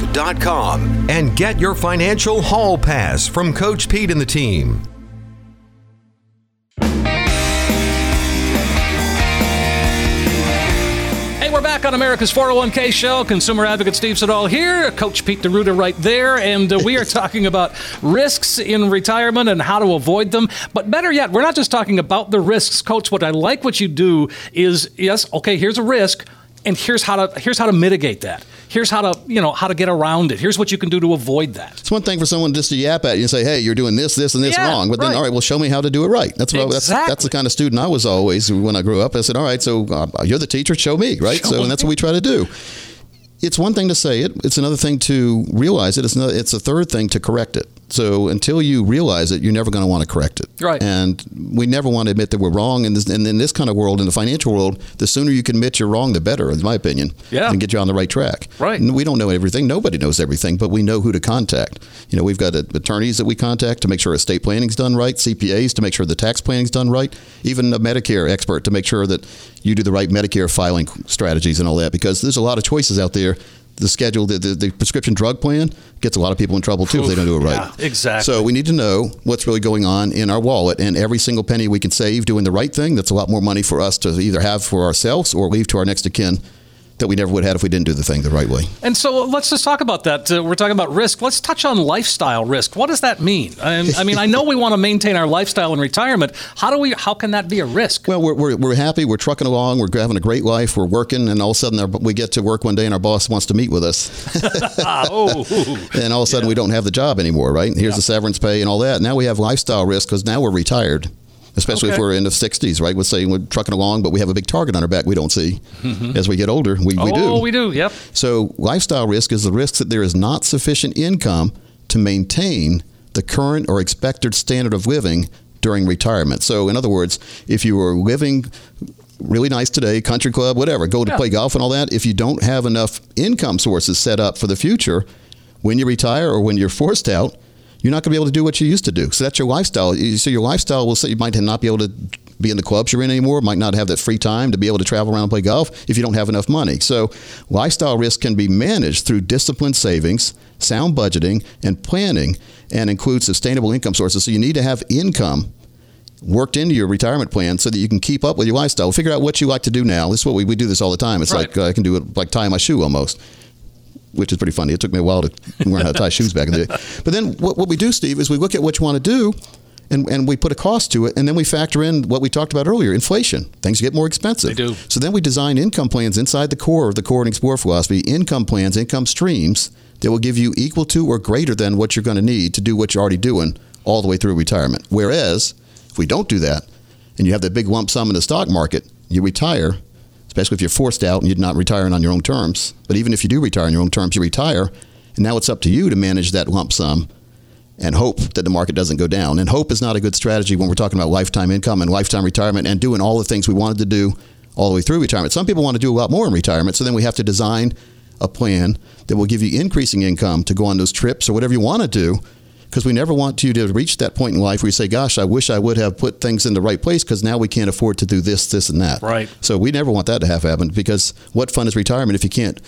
risk.com and get your financial hall pass from Coach Pete and the team. Hey, we're back on America's 401k show. Consumer advocate Steve Siddall here, Coach Pete D'Arruda right there, and uh, we are talking about risks in retirement and how to avoid them. But better yet, we're not just talking about the risks, Coach. What I like what you do is yes, okay, here's a risk, and here's how to here's how to mitigate that. Here's how to you know how to get around it. Here's what you can do to avoid that. It's one thing for someone just to yap at you and say, "Hey, you're doing this, this, and this Yeah, wrong," but then, right. all right, well, show me how to do it right. That's what I, that's that's the kind of student I was always when I grew up. I said, "All right, so uh, you're the teacher, show me, right?" Show so, and that's what we try to do. It's one thing to say it; it's another thing to realize it. It's another, it's a third thing to correct it. So until you realize it, you're never going to want to correct it. Right. And we never want to admit that we're wrong. And, this, and in this kind of world, in the financial world, the sooner you can admit you're wrong, the better, in my opinion. Yeah. And get you on the right track. Right. And we don't know everything. Nobody knows everything, but we know who to contact. You know, we've got uh, attorneys that we contact to make sure estate planning's done right, CPAs to make sure the tax planning's done right, even a Medicare expert to make sure that you do the right Medicare filing strategies and all that. Because there's a lot of choices out there. The schedule, the, the, the prescription drug plan gets a lot of people in trouble too if they don't do it right. Yeah, exactly. So we need to know what's really going on in our wallet, and every single penny we can save doing the right thing. That's a lot more money for us to either have for ourselves or leave to our next of kin that we never would have if we didn't do the thing the right way. And so let's just talk about that. Uh, we're talking about risk. Let's touch on lifestyle risk. What does that mean? And, I mean, I know we want to maintain our lifestyle in retirement. How do we? How can that be a risk? Well, we're, we're, we're happy. We're trucking along. We're having a great life. We're working, and all of a sudden our, we get to work one day, and our boss wants to meet with us. Oh, and all of a sudden we don't have the job anymore, right? Here's the severance pay and all that. Now we have lifestyle risk because now we're retired. Especially if we're in the 60s, right? Let's say we're trucking along, but we have a big target on our back we don't see. Mm-hmm. As we get older, we, we do. oh, we do. Yep. So, lifestyle risk is the risk that there is not sufficient income to maintain the current or expected standard of living during retirement. So, in other words, if you were living really nice today, country club, whatever, go to Yeah. play golf and all that, if you don't have enough income sources set up for the future, when you retire or when you're forced out, you're not going to be able to do what you used to do. So that's your lifestyle. So your lifestyle will say you might not be able to be in the clubs you're in anymore, might not have that free time to be able to travel around and play golf if you don't have enough money. So lifestyle risk can be managed through disciplined savings, sound budgeting, and planning, and include sustainable income sources. So you need to have income worked into your retirement plan so that you can keep up with your lifestyle. Figure out what you like to do now. This is what we, we do this all the time. It's Right. like uh, I can do it like tying my shoe almost, which is pretty funny. It took me a while to learn how to tie shoes back in the day. But then what, what we do, Steve, is we look at what you want to do and, and we put a cost to it and then we factor in what we talked about earlier, inflation. Things get more expensive. They do. So then we design income plans inside the core of the core and explore philosophy, income plans, income streams that will give you equal to or greater than what you're going to need to do what you're already doing all the way through retirement. Whereas if we don't do that and you have that big lump sum in the stock market, you retire, especially if you're forced out and you're not retiring on your own terms. But even if you do retire on your own terms, you retire, and now it's up to you to manage that lump sum and hope that the market doesn't go down. And hope is not a good strategy when we're talking about lifetime income and lifetime retirement and doing all the things we wanted to do all the way through retirement. Some people want to do a lot more in retirement, so then we have to design a plan that will give you increasing income to go on those trips or whatever you want to do. Because we never want you to reach that point in life where you say, "Gosh, I wish I would have put things in the right place," because now we can't afford to do this, this, and that. Right. So we never want that to have happen. Because what fun is retirement if you can't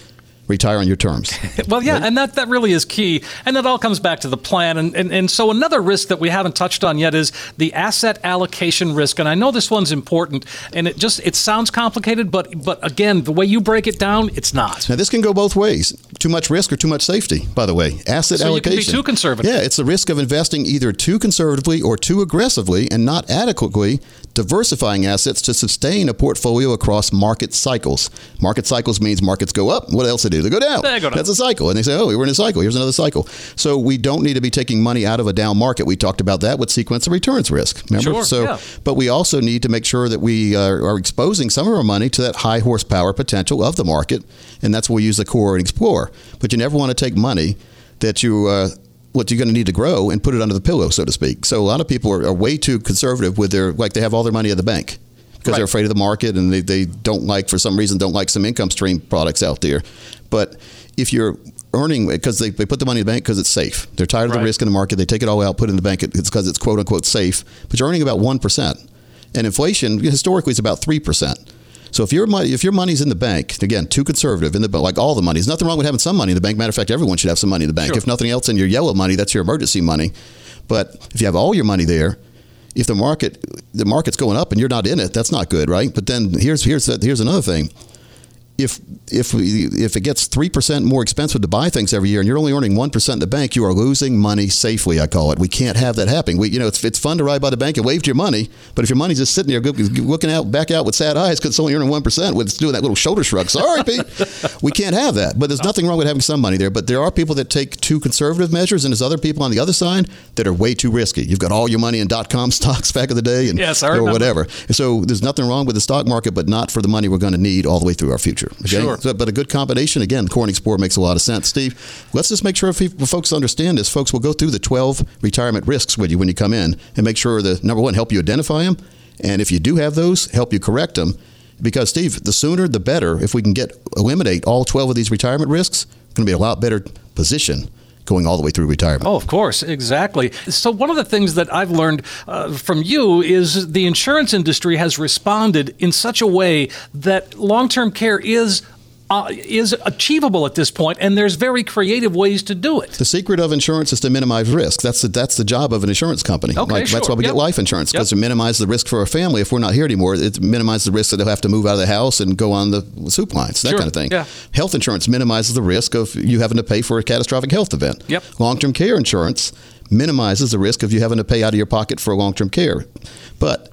retire on your terms? Well, yeah, and that, that really is key. And that all comes back to the plan. And, and, and so, another risk that we haven't touched on yet is the asset allocation risk. And I know this one's important, and it just it sounds complicated, but but again, the way you break it down, it's not. Now, this can go both ways. Too much risk or too much safety, by the way. Asset So you can allocation. be too conservative. Yeah, it's the risk of investing either too conservatively or too aggressively and not adequately diversifying assets to sustain a portfolio across market cycles. Market cycles means markets go up. What else do? They go down. They go down. That's a cycle. And they say, oh, we're in a cycle. Here's another cycle. So we don't need to be taking money out of a down market. We talked about that with sequence of returns risk. Remember? Sure, so, yeah. but we also need to make sure that we uh, are exposing some of our money to that high horsepower potential of the market, and that's where we use the core and explore. But you never want to take money that you uh, what you're going to need to grow and put it under the pillow, so to speak. So a lot of people are, are way too conservative with their like they have all their money at the bank because Right. they're afraid of the market and they, they don't like for some reason don't like some income stream products out there. But if you're earning because they, they put the money in the bank because it's safe. They're tired of Right. the risk in the market. They take it all out, put it in the bank. It's because it's quote unquote safe. But you're earning about one percent, and inflation historically is about three percent. So if your money if your money's in the bank, again, too conservative in the like all the money. There's nothing wrong with having some money in the bank. Matter of fact, everyone should have some money in the bank. Sure. If nothing else, in your yellow money, that's your emergency money. But if you have all your money there, if the market the market's going up and you're not in it, that's not good, right? But then here's here's here's another thing. If if we, if it gets three percent more expensive to buy things every year, and you're only earning one percent in the bank, you are losing money safely. I call it. We can't have that happening. We, you know, it's, it's fun to ride by the bank and wave your money, but if your money's just sitting there looking out back out with sad eyes because it's only earning one percent, with doing that little shoulder shrug. Sorry, Pete, we can't have that. But there's nothing wrong with having some money there. But there are people that take too conservative measures, and there's other people on the other side that are way too risky. You've got all your money in dot com stocks back in the day, and Yes, or whatever. So there's nothing wrong with the stock market, but not for the money we're going to need all the way through our future. Okay? Sure. But a good combination, again, Core and Explore makes a lot of sense. Steve, let's just make sure if folks understand this. Folks will go through the 12 retirement risks with you when you come in and make sure that, number one, help you identify them. And if you do have those, help you correct them. Because, Steve, the sooner the better. If we can get eliminate all 12 of these retirement risks, it's going to be a lot better position going all the way through retirement. Oh, of course, exactly. So, one of the things that I've learned uh, from you is the insurance industry has responded in such a way that long term care is. Uh, is achievable at this point, and there's very creative ways to do it. The secret of insurance is to minimize risk. That's the, that's the job of an insurance company. Okay, like, That's why we Yep. get life insurance because Yep. to minimize the risk for our family if we're not here anymore. It minimizes the risk that they'll have to move out of the house and go on the soup lines, that Sure. kind of thing. Yeah. Health insurance minimizes the risk of you having to pay for a catastrophic health event. Yep. Long-term care insurance minimizes the risk of you having to pay out of your pocket for long-term care. But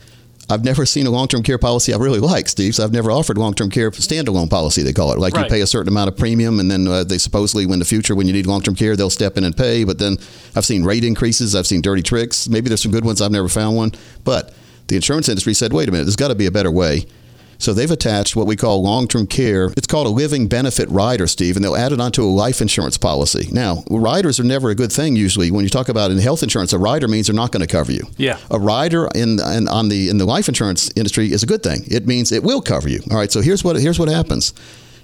I've never seen a long-term care policy I really like, Steve. So I've never offered long-term care standalone policy. They call it like Right. you pay a certain amount of premium, and then uh, they supposedly, in the future, when you need long-term care, they'll step in and pay. But then I've seen rate increases. I've seen dirty tricks. Maybe there's some good ones. I've never found one. But the insurance industry said, wait a minute, there's got to be a better way. So they've attached what we call long-term care. It's called a living benefit rider, Steve, and they'll add it onto a life insurance policy. Now, riders are never a good thing usually. When you talk about in health insurance, a rider means they're not going to cover you. Yeah. A rider in, in on the in the life insurance industry is a good thing. It means it will cover you. All right. So here's what here's what happens.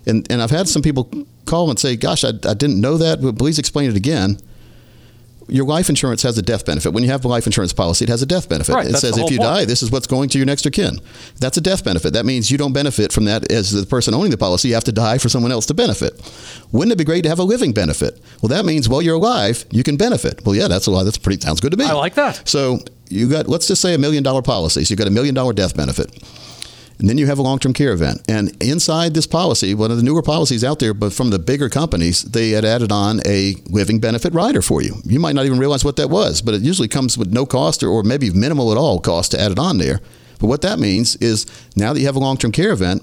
And, and I've had some people call and say, Gosh, I, I didn't know that, but please explain it again. Your life insurance has a death benefit. When you have a life insurance policy, it has a death benefit. Right, it says if you point. die, this is what's going to your next of kin. That's a death benefit. That means you don't benefit from that as the person owning the policy. You have to die for someone else to benefit. Wouldn't it be great to have a living benefit? Well, that means while you're alive, you can benefit. Well, yeah, that's a lot. That's pretty sounds good to me. I like that. So you got let's just say a million dollar policy. So you got a million dollar death benefit. And then you have a long term care event. And inside this policy, one of the newer policies out there, but from the bigger companies, they had added on a living benefit rider for you. You might not even realize what that was, but it usually comes with no cost or, or maybe minimal at all cost to add it on there. But what that means is now that you have a long term care event,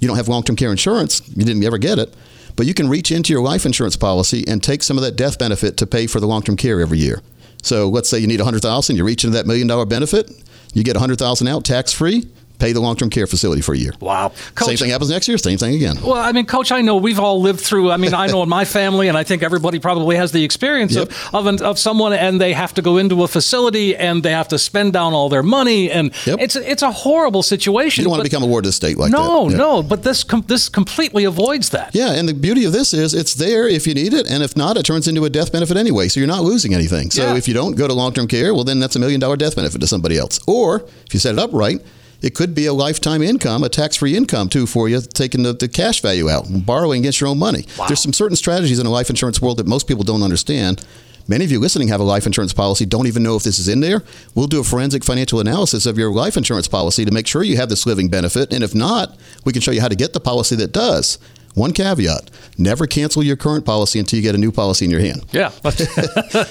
you don't have long term care insurance, you didn't ever get it, but you can reach into your life insurance policy and take some of that death benefit to pay for the long term care every year. So let's say you need 100,000, you reach into that million dollar benefit, you get 100,000 out tax free, pay the long term care facility for a year. Wow. Same thing happens next year, same thing again. Well, I mean, Coach, I know we've all lived through. I mean, I know in my family, and I think everybody probably has the experience Yep. of, of an, of someone, and they have to go into a facility and they have to spend down all their money, and Yep. it's it's a horrible situation. You don't want to become a ward of the state like no, that. Yeah. no, but this com- this completely avoids that. Yeah, and the beauty of this is it's there if you need it, and if not, it turns into a death benefit anyway. So you're not losing anything. So Yeah. if you don't go to long term care, well, then that's a million dollar death benefit to somebody else. Or if you set it up right, it could be a lifetime income, a tax free income too for you, taking the, the cash value out, borrowing against your own money. There's some certain strategies in the life insurance world that most people don't understand. Many of you listening have a life insurance policy, don't even know if this is in there. We'll do a forensic financial analysis of your life insurance policy to make sure you have this living benefit. And if not, we can show you how to get the policy that does. One caveat never cancel your current policy until you get a new policy in your hand. Yeah.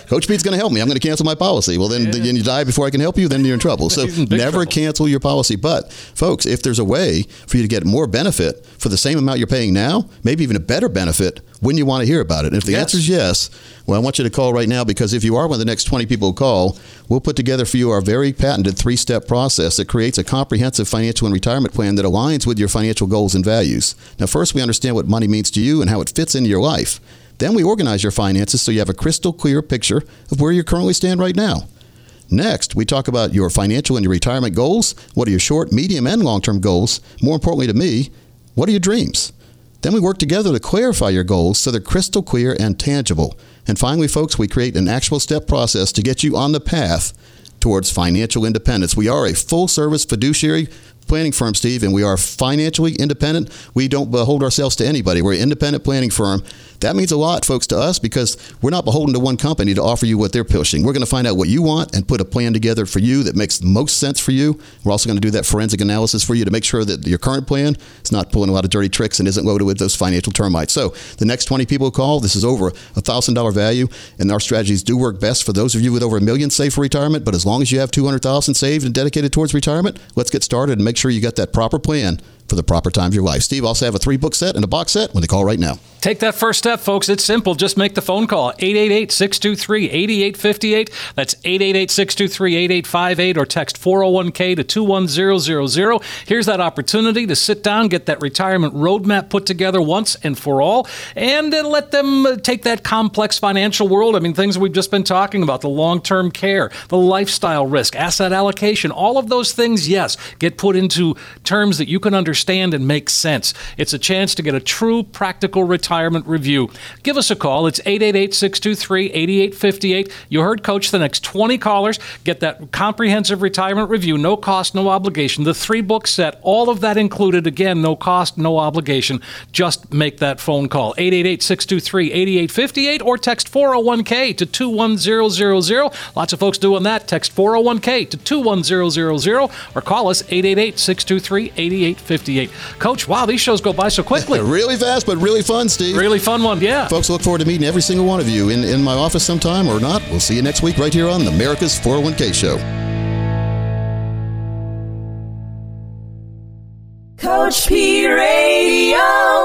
Coach Pete's going to help me. I'm going to cancel my policy. Well, then, then you die before I can help you, then you're in trouble. So never trouble. cancel your policy. But, folks, if there's a way for you to get more benefit for the same amount you're paying now, maybe even a better benefit, wouldn't you want to hear about it? And if the Yes. answer is yes, well, I want you to call right now because if you are one of the next 20 people who call, we'll put together for you our very patented three step process that creates a comprehensive financial and retirement plan that aligns with your financial goals and values. Now, first, we understand what money means to you and how it fits into your life. Then we organize your finances so you have a crystal clear picture of where you currently stand right now. Next, we talk about your financial and your retirement goals. What are your short, medium, and long term goals? More importantly to me, what are your dreams? Then we work together to clarify your goals so they're crystal clear and tangible. And finally, folks, we create an actual step process to get you on the path towards financial independence. We are a full service fiduciary planning firm, Steve, and we are financially independent. We don't behold ourselves to anybody. We're an independent planning firm. That means a lot, folks, to us because we're not beholden to one company to offer you what they're pushing. We're going to find out what you want and put a plan together for you that makes the most sense for you. We're also going to do that forensic analysis for you to make sure that your current plan is not pulling a lot of dirty tricks and isn't loaded with those financial termites. So the next 20 people who call, this is over a $1,000 value, and our strategies do work best for those of you with over a million saved for retirement. But as long as you have 200,000 saved and dedicated towards retirement, let's get started and make sure you got that proper plan for the proper time of your life. Steve also have a three book set and a box set when they call right now. Take that first step, folks. It's simple. Just make the phone call 888 623 8858. That's 888 623 8858 or text 401k to 21000. Here's that opportunity to sit down, get that retirement roadmap put together once and for all, and let them uh, take that complex financial world. I mean, things we've just been talking about the long term care, the lifestyle risk, asset allocation, all of those things, yes, get put into terms that you can understand and make sense. It's a chance to get a true practical retirement review. Give us a call. It's 888 623 8858. You heard Coach, the next 20 callers get that comprehensive retirement review, no cost, no obligation. The three book set, all of that included. Again, no cost, no obligation. Just make that phone call 888 623 8858 or text 401k to 21000. Lots of folks doing that. Text 401k to 21000 or call us 888 623 8858. Coach, wow, these shows go by so quickly. really fast, but really fun, Steve. Really fun one, yeah. Folks, look forward to meeting every single one of you in, in my office sometime or not. We'll see you next week right here on the America's 401k Show. Coach P Radio.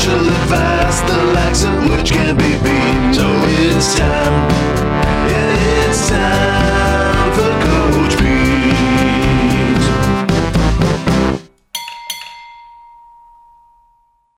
martially fast, the likes of which can't be beat. So it's time, yeah, it's time.